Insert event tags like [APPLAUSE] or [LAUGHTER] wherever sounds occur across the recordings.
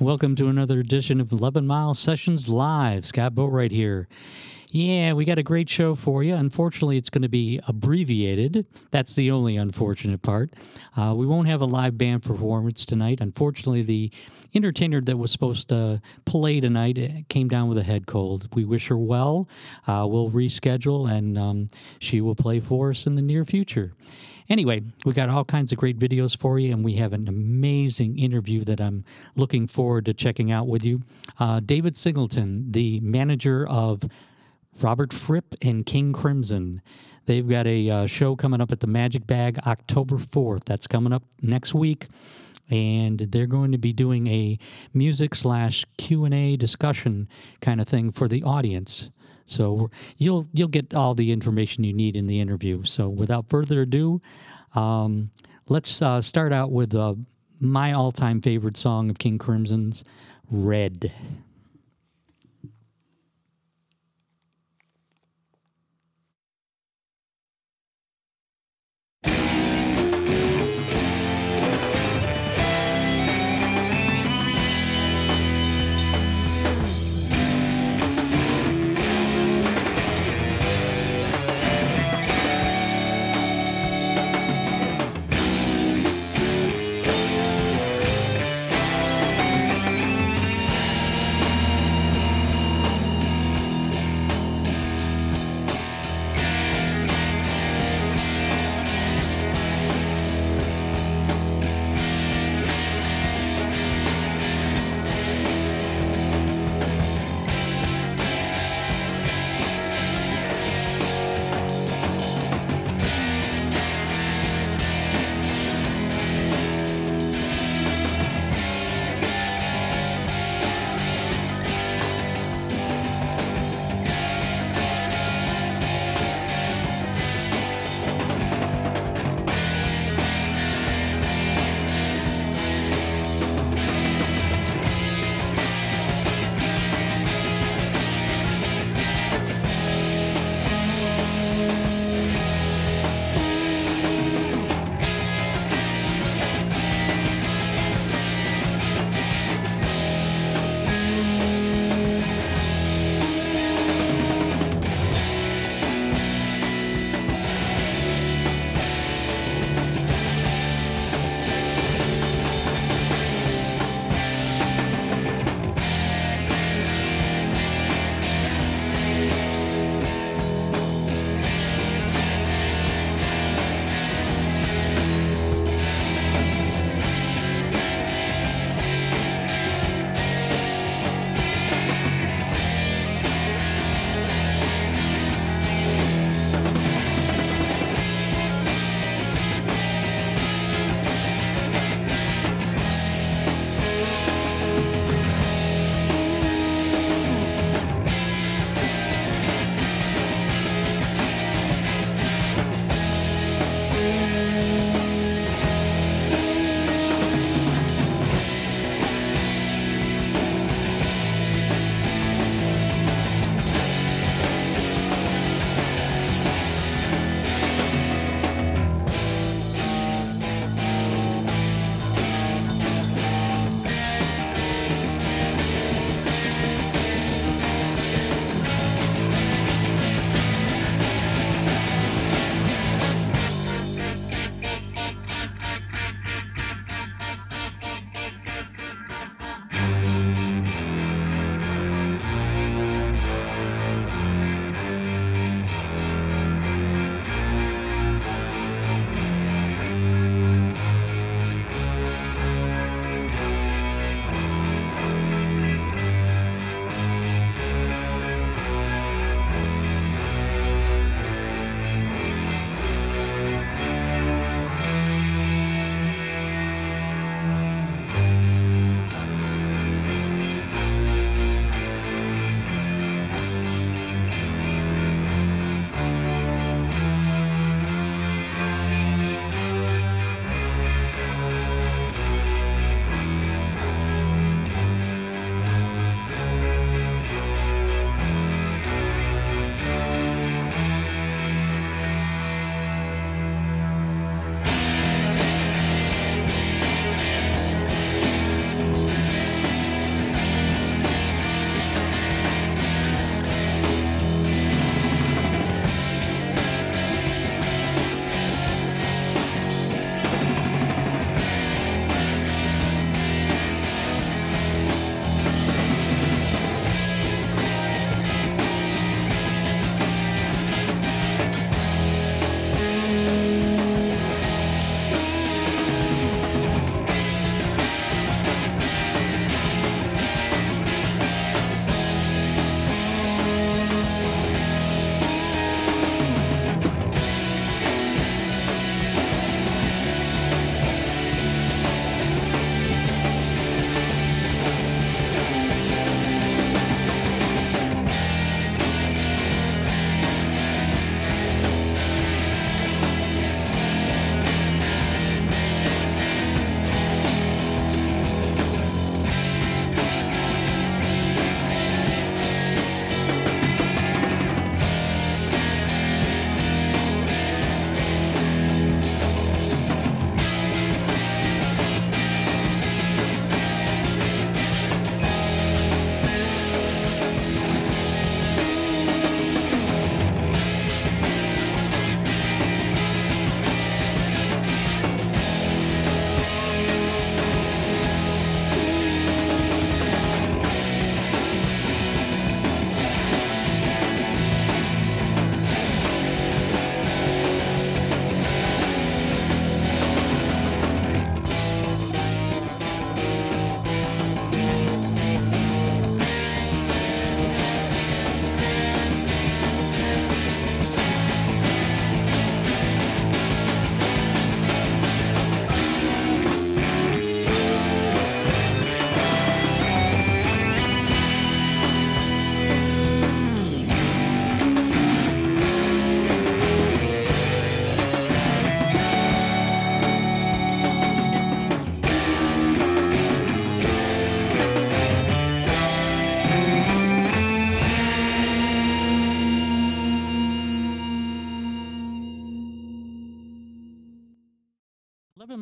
Welcome to another edition of 11 Mile Sessions Live. Scott Boatwright here. Yeah, we got a great show for you. Unfortunately, it's going to be abbreviated. That's the only unfortunate part. Uh, we won't have a live band performance tonight. Unfortunately, the entertainer that was supposed to play tonight eh, came down with a head cold. We wish her well. Uh, we'll reschedule, and um, she will play for us in the near future. Anyway, we got all kinds of great videos for you, and we have an amazing interview that I'm looking forward to checking out with you. Uh, David Singleton, the manager of Robert Fripp and King Crimson. They've got a uh, show coming up at the Magic Bag October 4th. That's coming up next week. And they're going to be doing a music slash Q and A discussion kind of thing for the audience. So you'll you'll get all the information you need in the interview. So without further ado, um, let's uh, start out with uh, my all-time favorite song of King Crimson's, "Red."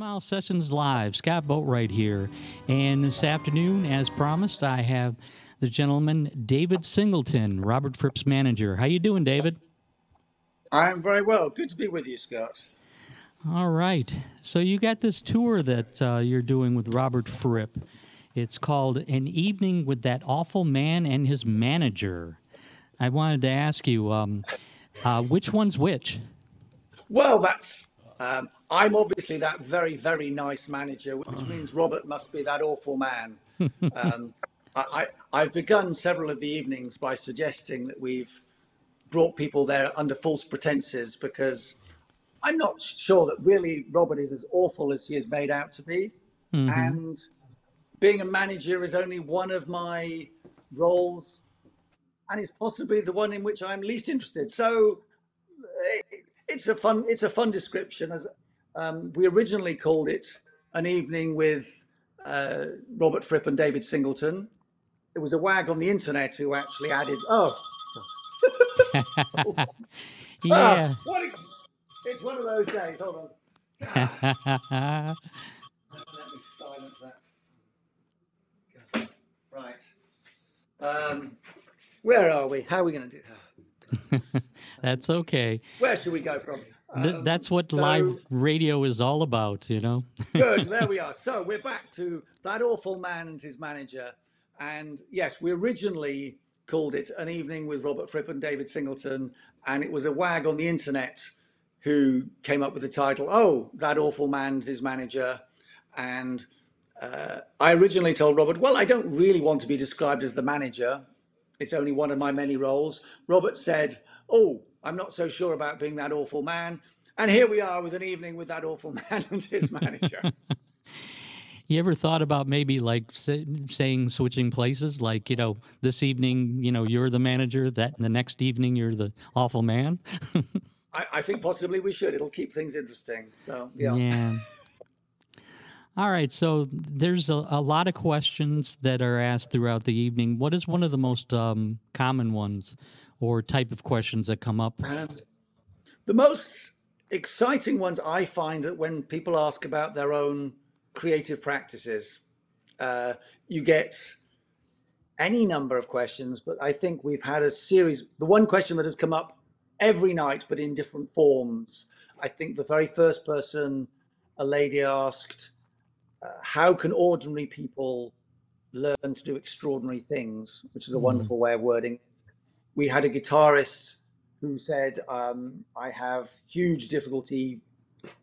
Mile Sessions Live. Scott Boatwright here. And this afternoon, as promised, I have the gentleman David Singleton, Robert Fripp's manager. How you doing, David? I'm very well. Good to be with you, Scott. All right. So you got this tour that uh, you're doing with Robert Fripp. It's called An Evening with That Awful Man and His Manager. I wanted to ask you, um, uh, which one's which? Well, that's. Um, I'm obviously that very, very nice manager, which means Robert must be that awful man. [LAUGHS] um, I, I've begun several of the evenings by suggesting that we've brought people there under false pretenses because I'm not sure that really Robert is as awful as he is made out to be. Mm-hmm. And being a manager is only one of my roles, and it's possibly the one in which I'm least interested. So it's a fun it's a fun description. As um, we originally called it, an evening with uh, Robert Fripp and David Singleton. It was a wag on the internet who actually added, "Oh, [LAUGHS] [LAUGHS] yeah." Ah, a, it's one of those days. Hold on. [LAUGHS] Let me silence that. Right. Um, where are we? How are we going to do? [LAUGHS] That's okay. Where should we go from? Um, that's what so, live radio is all about, you know. [LAUGHS] good. There we are. So we're back to that awful man and his manager. And yes, we originally called it an evening with Robert Fripp and David Singleton, and it was a wag on the internet who came up with the title. Oh, that awful man and his manager. And uh, I originally told Robert, well, I don't really want to be described as the manager. It's only one of my many roles. Robert said, Oh, I'm not so sure about being that awful man. And here we are with an evening with that awful [LAUGHS] man and his manager. [LAUGHS] you ever thought about maybe like say, saying switching places? Like, you know, this evening, you know, you're the manager, that the next evening, you're the awful man? [LAUGHS] I, I, think possibly we should. It'll keep things interesting. So, yeah. Yeah. All right, so there's a, a, lot of questions that are asked throughout the evening. What is one of the most um, common ones or type of questions that come up? Um, the most exciting ones I find that when people ask about their own creative practices, uh, you get any number of questions, but I think we've had a series. The one question that has come up every night, but in different forms. I think the very first person, a lady asked, uh, how can ordinary people learn to do extraordinary things, which is a mm. wonderful way of wording it. We had a guitarist who said, um, I have huge difficulty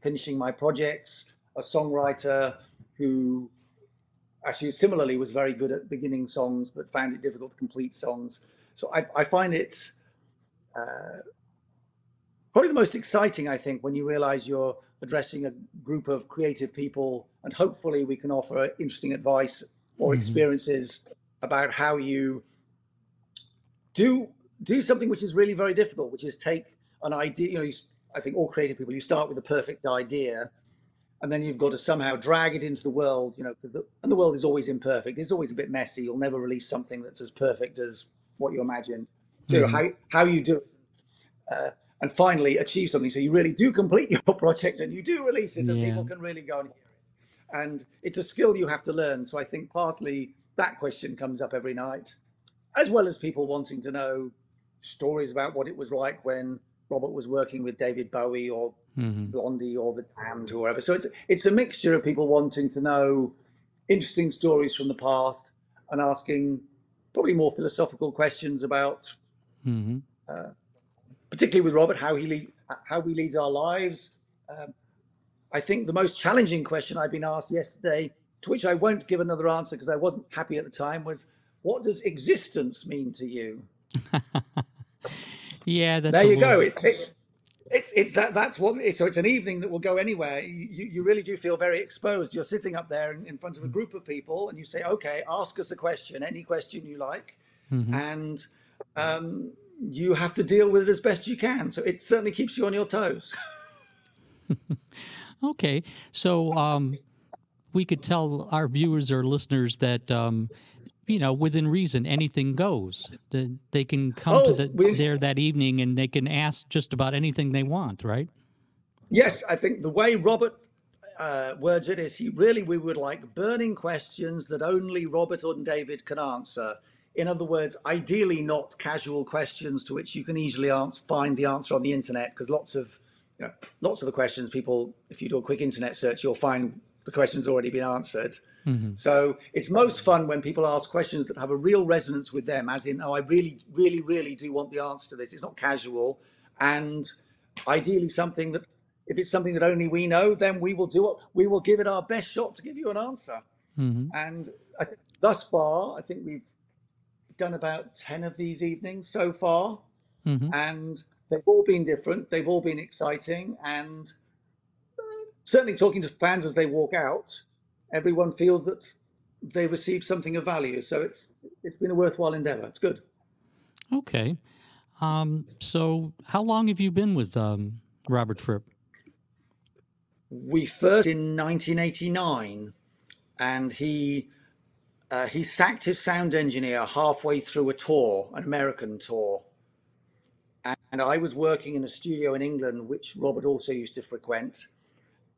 finishing my projects, a songwriter who actually similarly was very good at beginning songs but found it difficult to complete songs. So I, I find it uh, probably the most exciting, I think, when you realize you're addressing a group of creative people, and hopefully we can offer interesting advice or mm-hmm. experiences about how you do do something which is really very difficult, which is take an idea. You know, you, I think all creative people, you start with a perfect idea, and then you've got to somehow drag it into the world. You know, because the and the world is always imperfect. It's always a bit messy. You'll never release something that's as perfect as what you imagined. So mm-hmm. how how you do it. Uh, and finally achieve something. So you really do complete your [LAUGHS] project and you do release it, and yeah. people can really go and hear it. And it's a skill you have to learn. So I think partly that question comes up every night, as well as people wanting to know stories about what it was like when Robert was working with David Bowie or mm-hmm. Blondie or the Damned or whatever. So it's it's a mixture of people wanting to know interesting stories from the past and asking probably more philosophical questions about mm-hmm. uh, particularly with Robert, how he lead, how we lead our lives. Um, I think the most challenging question I've been asked yesterday, to which I won't give another answer because I wasn't happy at the time, was, "What does existence mean to you?" [LAUGHS] yeah, that's there you go. It, it's it's it's that that's what. So it's an evening that will go anywhere. You you really do feel very exposed. You're sitting up there in, in front of a group of people, and you say, "Okay, ask us a question, any question you like," mm-hmm. and um, you have to deal with it as best you can. So it certainly keeps you on your toes. [LAUGHS] okay, so um, we could tell our viewers or listeners that um, you know within reason anything goes. That they can come oh, to the, we, there that evening and they can ask just about anything they want, right? Yes, I think the way Robert uh, words it is, he really, we would like burning questions that only Robert and David can answer. In other words, ideally not casual questions to which you can easily answer, find the answer on the internet, because lots of you know, lots of the questions people, if you do a quick internet search, you'll find the question's already been answered. Mm-hmm. So it's most fun when people ask questions that have a real resonance with them, as in, oh, I really, really, really do want the answer to this. It's not casual, and ideally something that, if it's something that only we know, then we will do it. We will give it our best shot to give you an answer. Mm-hmm. And I think thus far, I think we've done about 10 of these evenings so far. Mm-hmm. And they've all been different. They've all been exciting. And uh, certainly talking to fans as they walk out, everyone feels that they received something of value. So it's it's been a worthwhile endeavor. It's good. Okay. Um, so how long have you been with um, Robert Fripp? We first in 1989, and he uh, he sacked his sound engineer halfway through a tour, an American tour. And I was working in a studio in England, which Robert also used to frequent.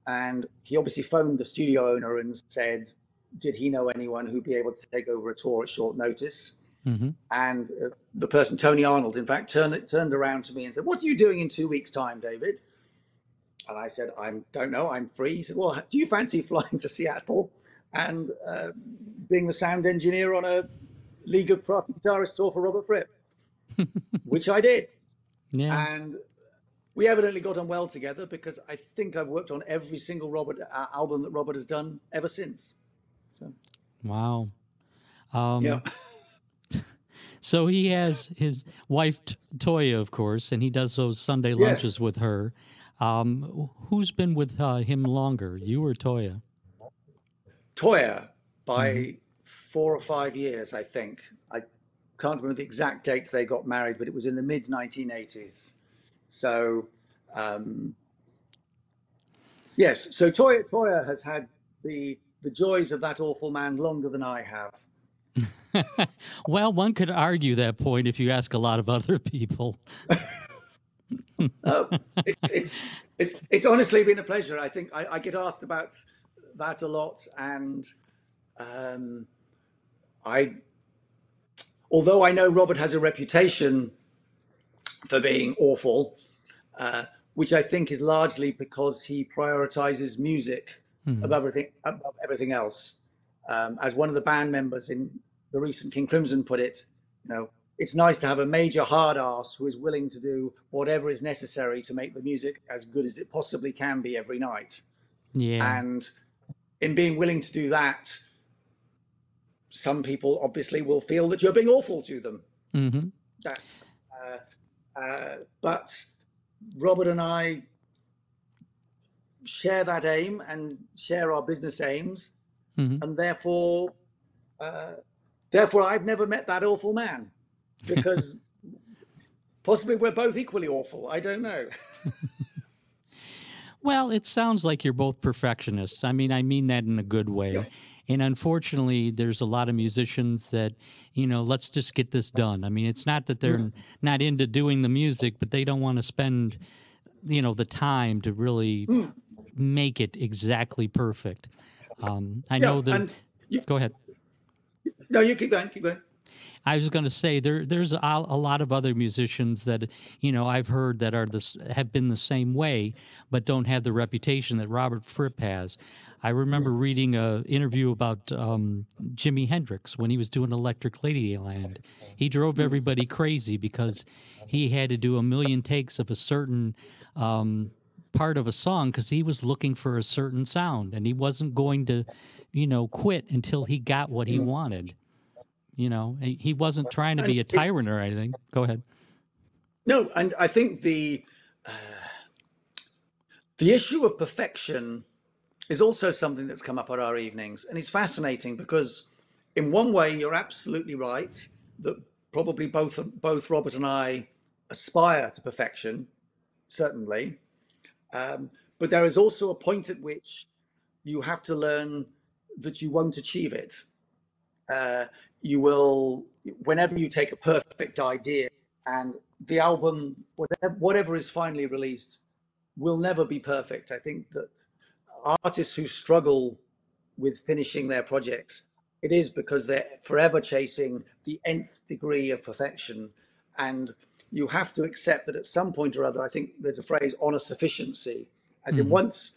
And he obviously phoned the studio owner and said, Did he know anyone who'd be able to take over a tour at short notice? Mm-hmm. And uh, the person, Tony Arnold, in fact, turned, turned around to me and said, What are you doing in two weeks' time, David? And I said, I don't know, I'm free. He said, Well, do you fancy [LAUGHS] flying to Seattle? And uh, being the sound engineer on a League of Crafty Guitarists tour for Robert Fripp, [LAUGHS] which I did. Yeah. And we evidently got on well together because I think I've worked on every single Robert uh, album that Robert has done ever since. So. Wow. Um, yeah. [LAUGHS] so he has his wife Toyah, of course, and he does those Sunday lunches yes. with her. Um, who's been with uh, him longer, you or Toyah? Toyah by mm-hmm. four or five years, I think. I can't remember the exact date they got married, but it was in the mid 1980s. So, um, yes, so Toyah, Toyah has had the the joys of that awful man longer than I have. [LAUGHS] well, one could argue that point if you ask a lot of other people. uh, [LAUGHS] it's, it's, it's, it's honestly been a pleasure. I think I, I get asked about that a lot, and um, I, although I know Robert has a reputation for being awful, uh, which I think is largely because he prioritizes music mm-hmm. above everything above everything else. Um, as one of the band members in the recent King Crimson put it, you know, it's nice to have a major hard ass who is willing to do whatever is necessary to make the music as good as it possibly can be every night. Yeah. And in being willing to do that, some people obviously will feel that you're being awful to them. Mm-hmm. That's, uh, uh, but Robert and I share that aim and share our business aims, mm-hmm. and therefore, uh, therefore, I've never met that awful man because [LAUGHS] possibly we're both equally awful. I don't know. [LAUGHS] Well, it sounds like you're both perfectionists. I mean, I mean that in a good way. Yeah. And unfortunately, there's a lot of musicians that, you know, let's just get this done. I mean, it's not that they're not into doing the music, but they don't want to spend, you know, the time to really mm. make it exactly perfect. Um, I yeah, know that. You, go ahead. No, you keep going. Keep going. I was going to say there there's a, a, lot of other musicians that you know I've heard that are this have been the same way, but don't have the reputation that Robert Fripp has. I remember reading an interview about um, Jimi Hendrix when he was doing Electric Ladyland. He drove everybody crazy because he had to do a million takes of a certain um, part of a song because he was looking for a certain sound and he wasn't going to, you know, quit until he got what he wanted. You know, he wasn't trying to be a tyrant or anything. Go ahead. No, and I think the uh, the issue of perfection is also something that's come up at our evenings, and it's fascinating because, in one way, you're absolutely right that probably both both Robert and I aspire to perfection, certainly, um, but there is also a point at which you have to learn that you won't achieve it. Uh, you will whenever you take a perfect idea and the album whatever, whatever is finally released will never be perfect i think that artists who struggle with finishing their projects, it is because they're forever chasing the nth degree of perfection. And you have to accept that at some point or other, I think there's a phrase on a sufficiency, as in Mhm. once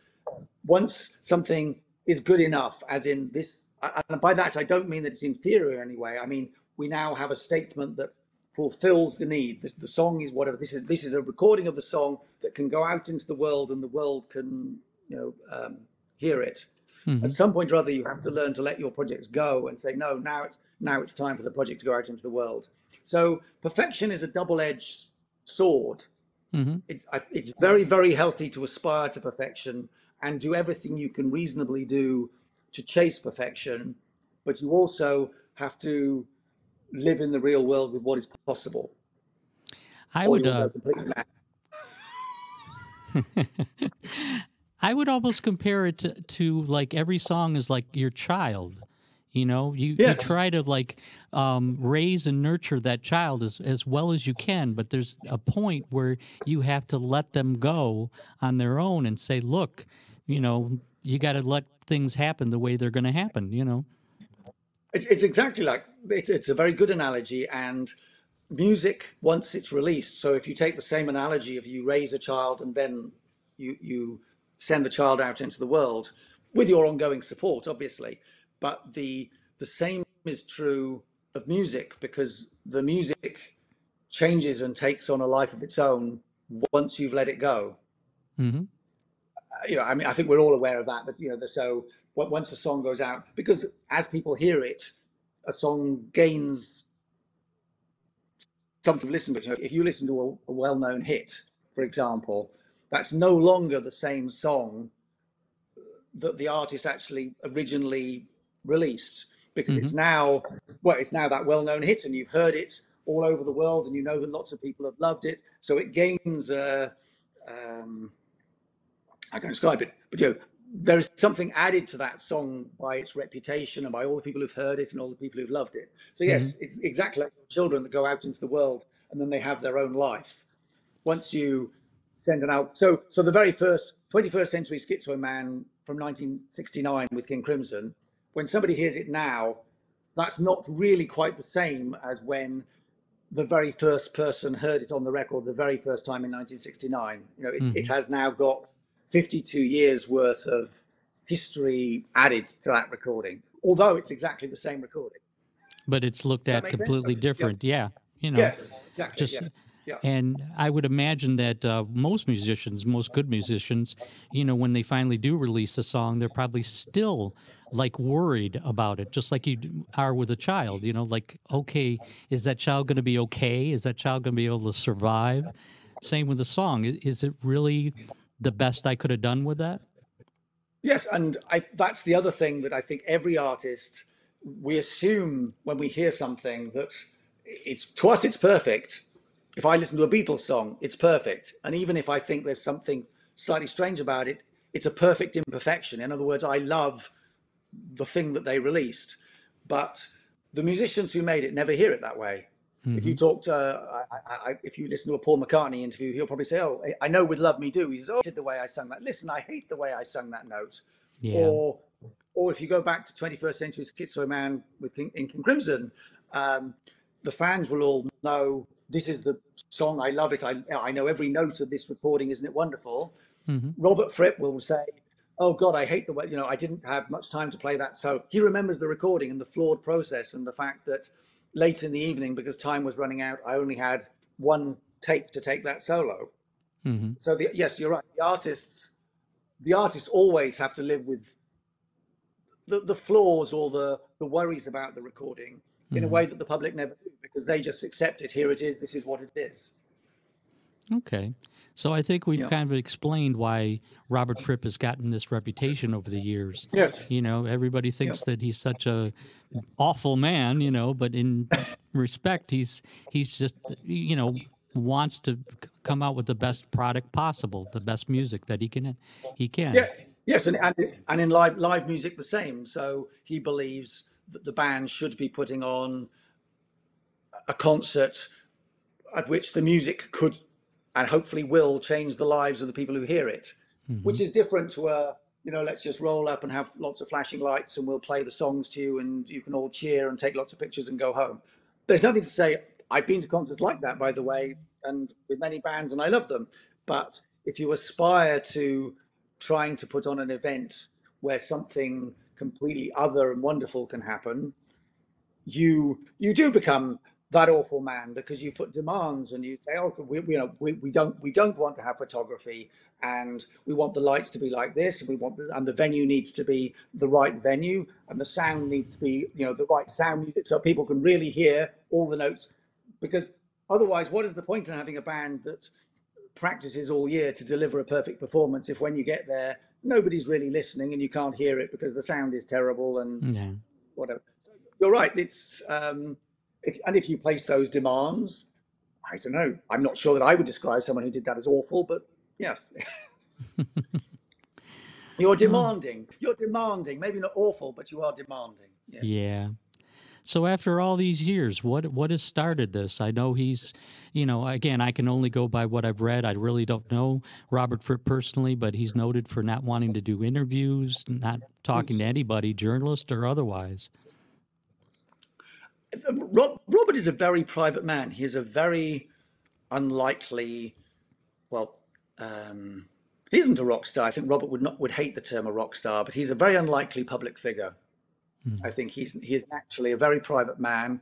once something is good enough, as in this, and by that I don't mean that it's inferior anyway. I mean we now have a statement that fulfills the need. The, the song is whatever. This is this is a recording of the song that can go out into the world and the world can you know um, hear it. Mhm. At some point or other, you have to learn to let your projects go and say, no, now it's now it's time for the project to go out into the world. So perfection is a double-edged sword. Mhm. It's I- it's very very healthy to aspire to perfection and do everything you can reasonably do to chase perfection, but you also have to live in the real world with what is possible. I or would uh. [LAUGHS] I would almost compare it to, to like every song is like your child. You know, you, Yes. you try to like um, raise and nurture that child as, as well as you can, but there's a point where you have to let them go on their own and say, look, you know, you got to let things happen the way they're going to happen, you know? It's, it's exactly like it's, it's a very good analogy. And music, once it's released, so if you take the same analogy, if you raise a child and then you you send the child out into the world with your ongoing support, obviously, but the the same is true of music because the music changes and takes on a life of its own once you've let it go hmm you know, I mean, I think we're all aware of that. That you know, the, so what- once a song goes out, because as people hear it, a song gains something to listen to. You know, if you listen to a, a well-known hit, for example, that's no longer the same song that the artist actually originally released, because it's now well, it's now that well-known hit, and you've heard it all over the world, and you know that lots of people have loved it. So it gains. a, um, I can't describe it, but you know, there is something added to that song by its reputation and by all the people who've heard it and all the people who've loved it. So yes, mm-hmm. it's exactly like children that go out into the world and then they have their own life. Once you send an out, so so the very first 21st century Schizoid Man from 1969 with King Crimson, when somebody hears it now, that's not really quite the same as when the very first person heard it on the record the very first time in 1969. You know, it's, it mm-hmm. has now got 52 years worth of history added to that recording, although it's exactly the same recording. But it's looked at make sense? completely Yeah. different. Yeah. You know, Yes, exactly. just yes. Yeah. And I would imagine that uh, most musicians, most good musicians, you know, when they finally do release a song, they're probably still like worried about it, just like you are with a child. You know, like, okay, is that child going to be okay? Is that child going to be able to survive? Same with the song. Is it really the best I could have done with that? Yes, and I, that's the other thing that I think every artist we assume when we hear something that it's to us it's perfect. If I listen to a Beatles song, it's perfect, and even if I think there's something slightly strange about it, it's a perfect imperfection. In other words, I love the thing that they released, but the musicians who made it never hear it that way. If you talk to, uh, I, I, if you listen to a Paul McCartney interview, he'll probably say, "Oh, I know with Love Me Do." He's "Oh, the way I sung that. Listen, I hate the way I sung that note." Yeah. Or, or if you go back to 21st Century Schizoid Man with King, in King Crimson, um, the fans will all know this is the song. I love it. I, I know every note of this recording. Isn't it wonderful? Mhm. Robert Fripp will say, "Oh God, I hate the way you know I didn't have much time to play that." So he remembers the recording and the flawed process and the fact that late in the evening, because time was running out, I only had one take to take that solo. hmm So the, yes, you're right. The artists, the artists always have to live with the, the flaws or the the worries about the recording in a way that the public never do because they just accept it. Here it is. This is what it is. Okay. So I think we've Yeah. kind of explained why Robert Fripp has gotten this reputation over the years. Yes. You know, everybody thinks that he's such a awful man, you know, but in [LAUGHS] respect, he's he's just you know wants to come out with the best product possible, the best music that he can he can. Yeah. Yes, and, and and in live live music the same. So he believes that the band should be putting on a concert at which the music could and hopefully will change the lives of the people who hear it, mm-hmm. which is different to a you know, let's just roll up and have lots of flashing lights and we'll play the songs to you and you can all cheer and take lots of pictures and go home. There's nothing to say. I've been to concerts like that, by the way, and with many bands, and I love them. But if you aspire to trying to put on an event where something completely other and wonderful can happen, you you do become that awful man because you put demands and you say, oh, we, you know, we, we don't we don't want to have photography and we want the lights to be like this and we want the, and the venue needs to be the right venue and the sound needs to be you know the right sound music so people can really hear all the notes because otherwise what is the point in having a band that practices all year to deliver a perfect performance if when you get there nobody's really listening and you can't hear it because the sound is terrible and yeah. whatever so you're right it's um if, and if you place those demands, I don't know. I'm not sure that I would describe someone who did that as awful, but yes. [LAUGHS] You're demanding. You're demanding. Maybe not awful, but you are demanding. Yes. Yeah. So after all these years, what what has started this? I know he's, you know, again, I can only go by what I've read. I really don't know Robert Fripp personally, but he's noted for not wanting to do interviews, not talking to anybody, journalist or otherwise. Rob, Robert is a very private man. He is a very unlikely, well, um, he isn't a rock star. I think Robert would not would hate the term a rock star, but he's a very unlikely public figure. Mm. I think he's he is actually a very private man.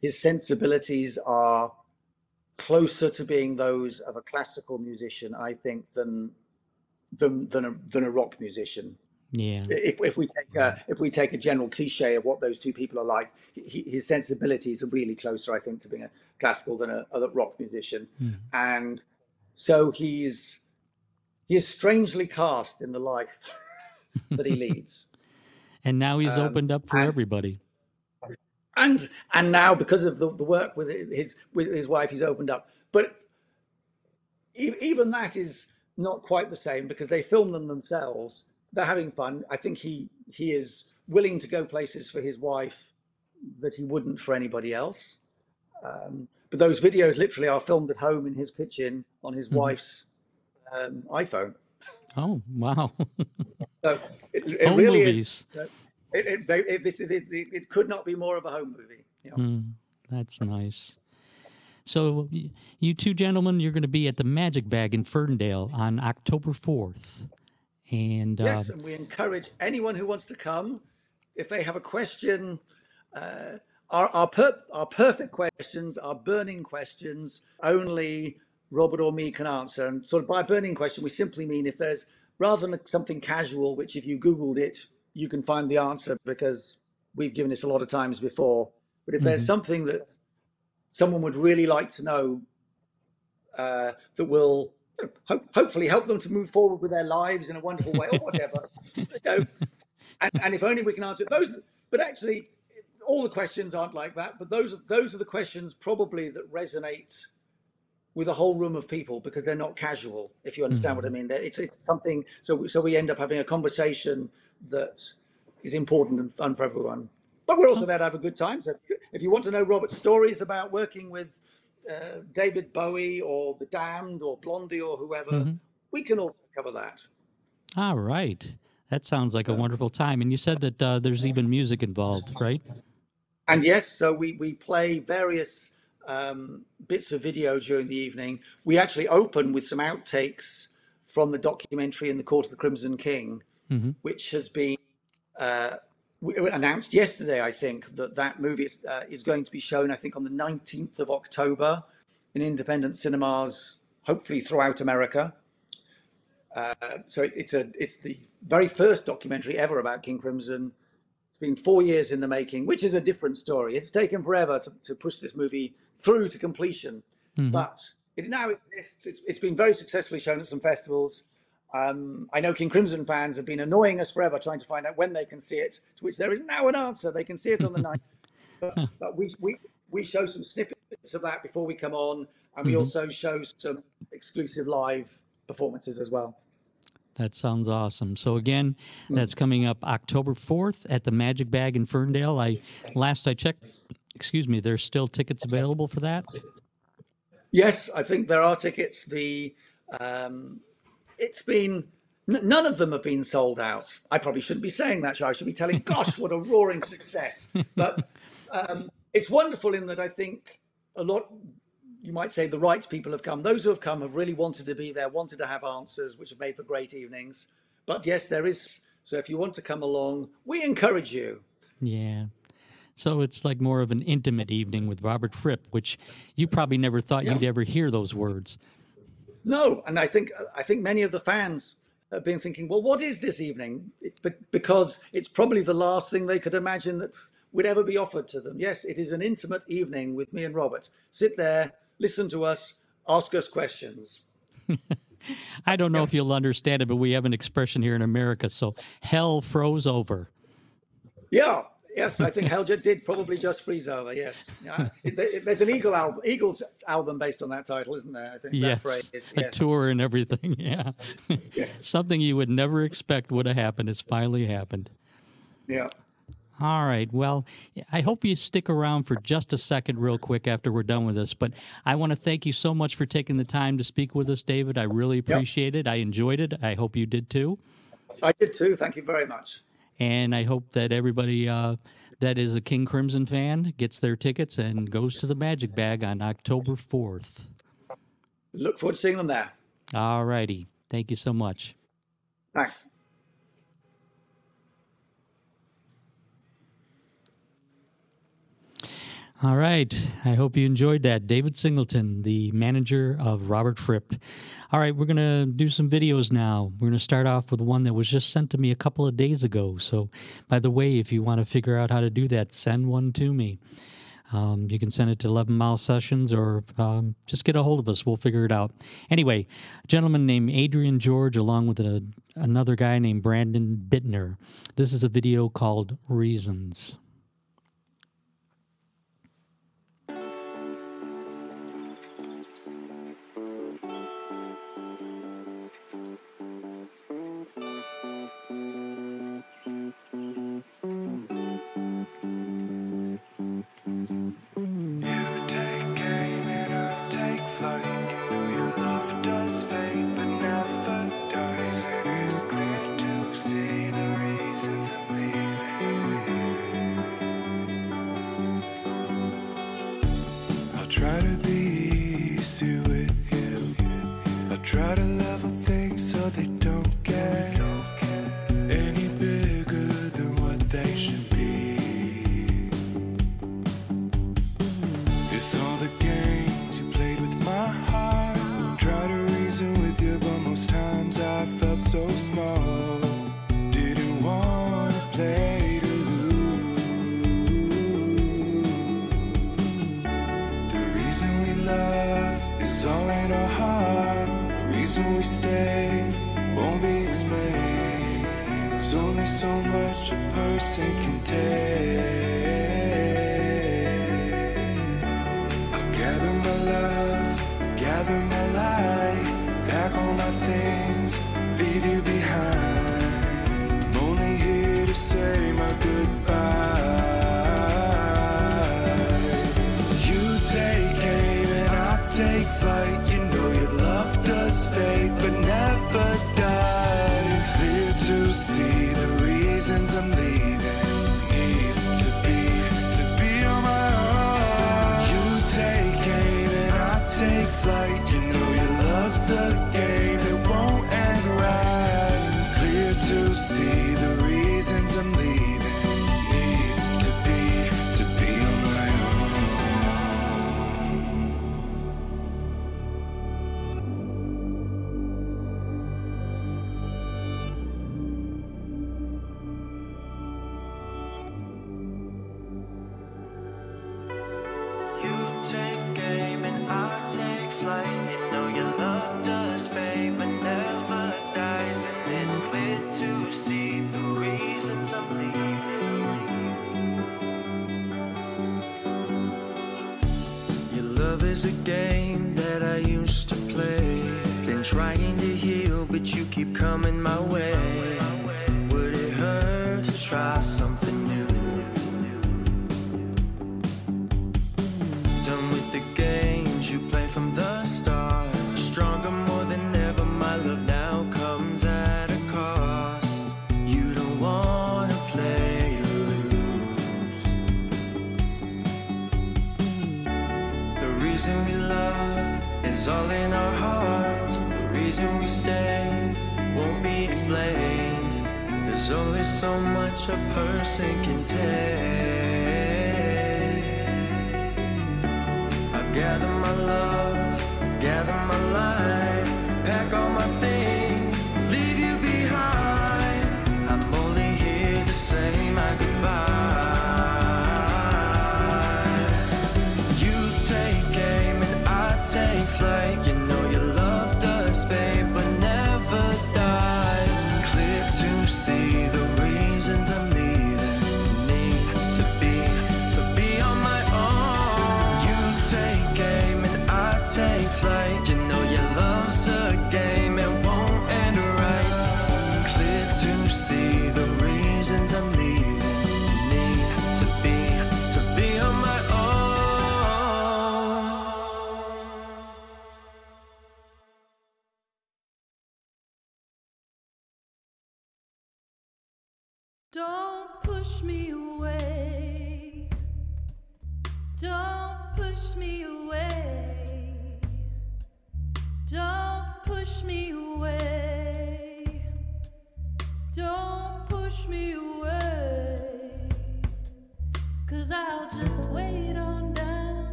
His sensibilities are closer to being those of a classical musician, I think, than than than a, than a rock musician. Yeah. If, if we take a, if we take a general cliche of what those two people are like, he, his sensibilities are really closer, I think, to being a classical than a, a rock musician, mm. and so he's he is strangely cast in the life [LAUGHS] that he [LAUGHS] leads. and now he's um, opened up for and, everybody. And and now because of the, the work with his with his wife, he's opened up. But even that is not quite the same because they film them themselves they're having fun. I think he he is willing to go places for his wife that he wouldn't for anybody else. Um, but those videos literally are filmed at home in his kitchen on his mm-hmm. wife's um, iPhone. Oh wow! [LAUGHS] so it, it home really movies. is. It, it, it, this, it, it, could not be more of a home movie. You know? mm, that's nice. So, you two gentlemen, you're going to be at the Magic Bag in Ferndale on October 4th. And yes, uh, and we encourage anyone who wants to come, if they have a question, uh, our our, per, our perfect questions, our burning questions, only Robert or me can answer. And sort of by burning question, we simply mean if there's rather than something casual, which if you Googled it, you can find the answer because we've given it a lot of times before. But if mm-hmm. there's something that someone would really like to know uh, that will hopefully help them to move forward with their lives in a wonderful way or whatever. you know, and, and if only we can answer those. But actually, all the questions aren't like that. But those are those are the questions probably that resonate with a whole room of people because they're not casual. If you understand mm-hmm. what I mm-hmm. mean, it's it's something. So so we end up having a conversation that is important and fun for everyone. But we're also there to have a good time. So if you want to know Robert's stories about working with uh, David Bowie or The Damned or Blondie or whoever, mm-hmm. we can also cover that. All right. That sounds like a wonderful time. And you said that uh, there's even music involved, right? And yes, so we, we play various um, bits of video during the evening. We actually open with some outtakes from the documentary in the Court of the Crimson King, mm-hmm. which has been uh, announced yesterday, I think, that that movie is, uh, is going to be shown, I think, on the 19th of October in independent cinemas, hopefully throughout America. Uh, so it, it's a it's the very first documentary ever about King Crimson. It's been four years in the making, which is a different story. It's taken forever to, to push this movie through to completion, mm-hmm. but it now exists. It's, it's been very successfully shown at some festivals. Um, I know King Crimson fans have been annoying us forever trying to find out when they can see it, to which there is now an answer. They can see it on the night. [LAUGHS] But, but, we, we, we show some snippets of that before we come on, and we mm-hmm. also show some exclusive live performances as well. That sounds awesome. So again, mm. that's coming up October 4th at the Magic Bag in Ferndale. I last I checked, excuse me, there's still tickets available for that? Yes, I think there are tickets. The um, it's been none of them have been sold out. I probably shouldn't be saying that. I should be telling, [LAUGHS] gosh, what a roaring success. But um, it's wonderful in that I think a lot, you might say the right people have come. Those who have come have really wanted to be there, wanted to have answers, which have made for great evenings. But yes, there is. So if you want to come along, we encourage you. Yeah. So it's like more of an intimate evening with Robert Fripp, which you probably never thought Yeah. you'd ever hear those words. No, and I think I think many of the fans have been thinking, well, what is this evening? It, because it's probably the last thing they could imagine that would ever be offered to them. Yes, it is an intimate evening with me and Robert. Sit there, listen to us, ask us questions. [LAUGHS] I don't know if you'll understand it, but we have an expression here in America. So hell froze over. Yeah, yes, I think Helge did probably just freeze over. Yes, yeah. There's an Eagle album, Eagles album based on that title, isn't there? I think Yes, that phrase. a tour and everything. [LAUGHS] Yeah. Yes. Something you would never expect would have happened has finally happened. Yeah. All right. Well, I hope you stick around for just a second, real quick, after we're done with this. But I want to thank you so much for taking the time to speak with us, David. I really appreciate it. I enjoyed it. I hope you did too. I did too. Thank you very much. And I hope that everybody uh, that is a King Crimson fan gets their tickets and goes to the Magic Bag on October 4th. Look forward to seeing them there. All righty. Thank you so much. Thanks. All right. I hope you enjoyed that. David Singleton, the manager of Robert Fripp. All right, we're going to do some videos now. We're going to start off with one that was just sent to me a couple of days ago. So, by the way, if you want to figure out how to do that, send one to me. Um, you can send it to 11 Mile Sessions or um, just get a hold of us. We'll figure it out. Anyway, a gentleman named Adrian George, along with a, another guy named Brandon Bittner. This is a video called Reasons.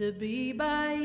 To be by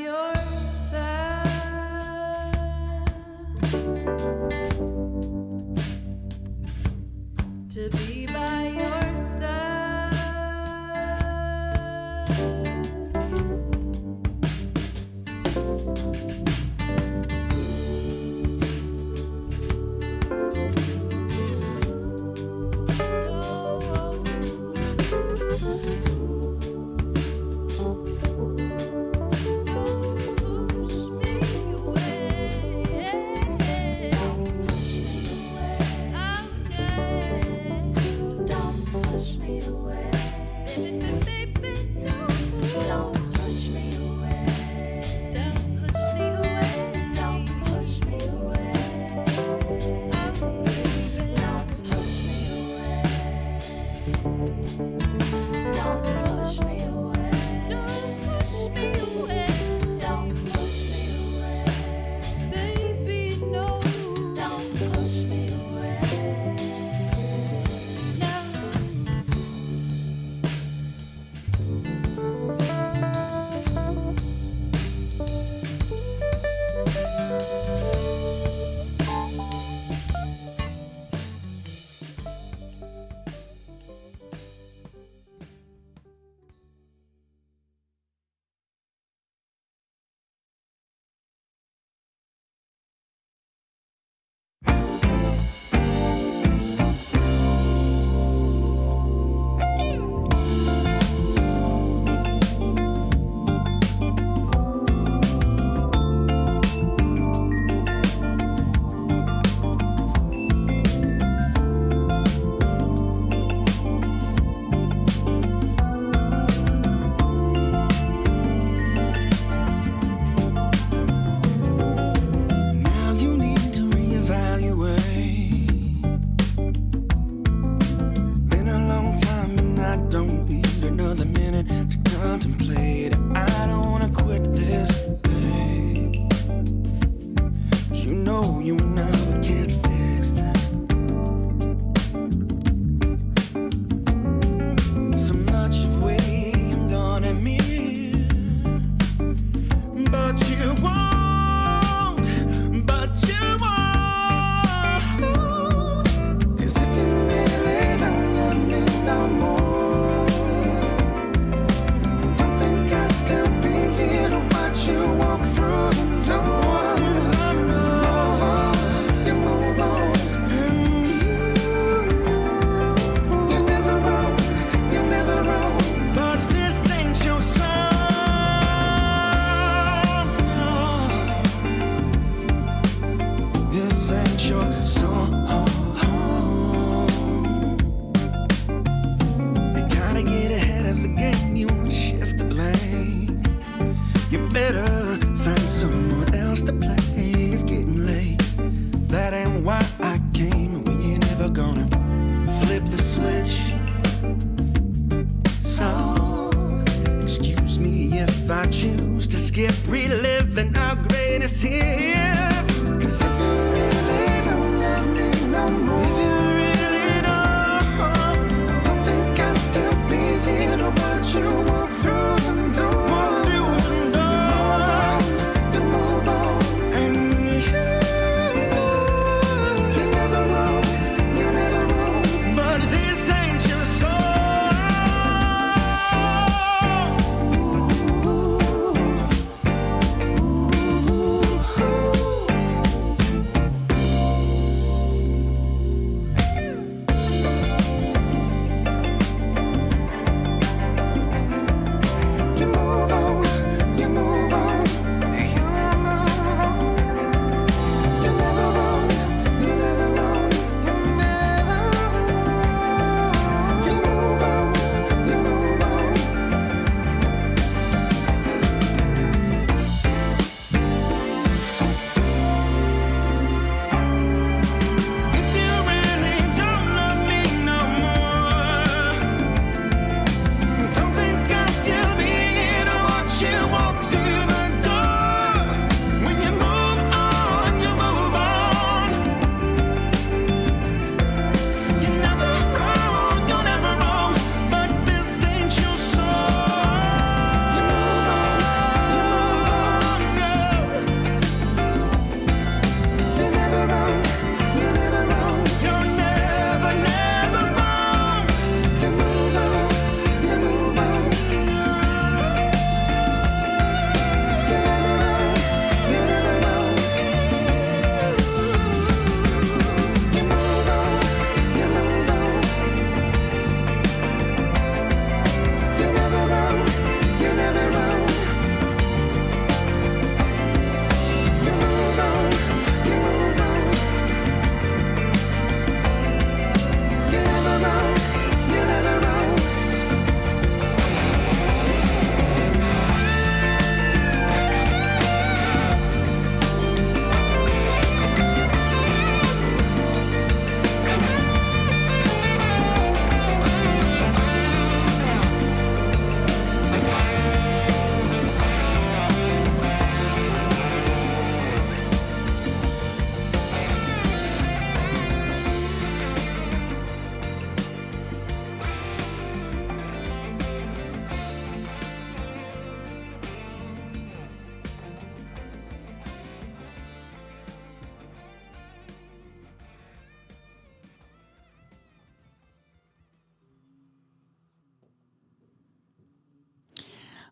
touch me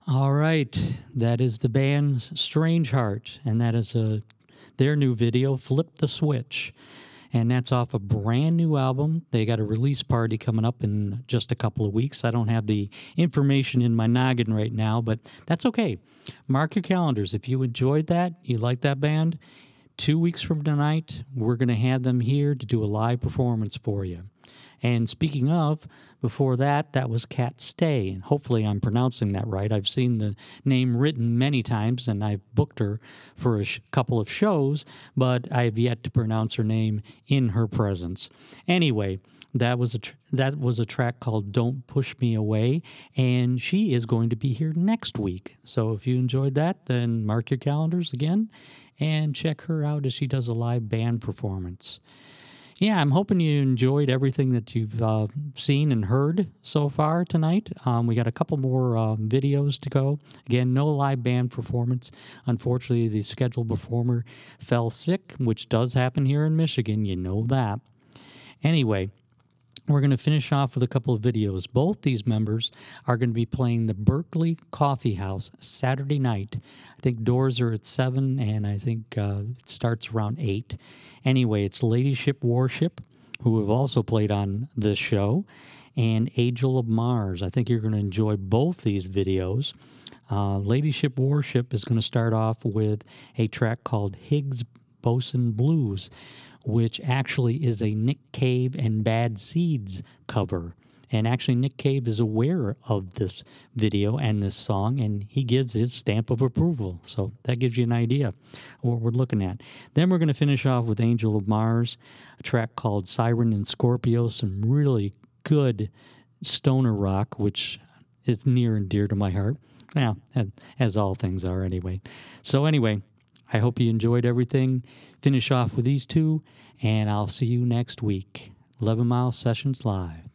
All right, that is the band Strange Heart, and that is a their new video, "Flip the Switch," and that's off a brand new album. They got a release party coming up in just a couple of weeks. I don't have the information in my noggin right now, but that's okay. Mark your calendars. If you enjoyed that, you like that band, two weeks from tonight, we're going to have them here to do a live performance for you. And speaking of, before that, that was Cat Stay. And hopefully I'm pronouncing that right. I've seen the name written many times and I've booked her for a sh- couple of shows, but I've yet to pronounce her name in her presence. Anyway, that was a tr- that was a track called "Don't Push Me Away," and she is going to be here next week. So if you enjoyed that, then mark your calendars again and check her out as she does a live band performance. Yeah, I'm hoping you enjoyed everything that you've uh, seen and heard so far tonight. Um, we got a couple more uh, videos to go. Again, no live band performance. Unfortunately, the scheduled performer fell sick, which does happen here in Michigan. You know that. Anyway, we're going to finish off with a couple of videos. Both these members are going to be playing the Berkeley Coffee House Saturday night. I think doors are at 7 and I think uh, it starts around 8. Anyway, it's Ladyship Warship, who have also played on this show, and Angel of Mars. I think you're going to enjoy both these videos. Uh, Ladyship Warship is going to start off with a track called Higgs Boson Blues, which actually is a Nick Cave and Bad Seeds cover. And actually, Nick Cave is aware of this video and this song, and he gives his stamp of approval. So that gives you an idea what we're looking at. Then we're going to finish off with Angel of Mars, a track called Siren and Scorpio, some really good stoner rock, which is near and dear to my heart. Yeah, as all things are anyway. So, anyway, I hope you enjoyed everything. Finish off with these two, and I'll see you next week. 11 Mile Sessions Live.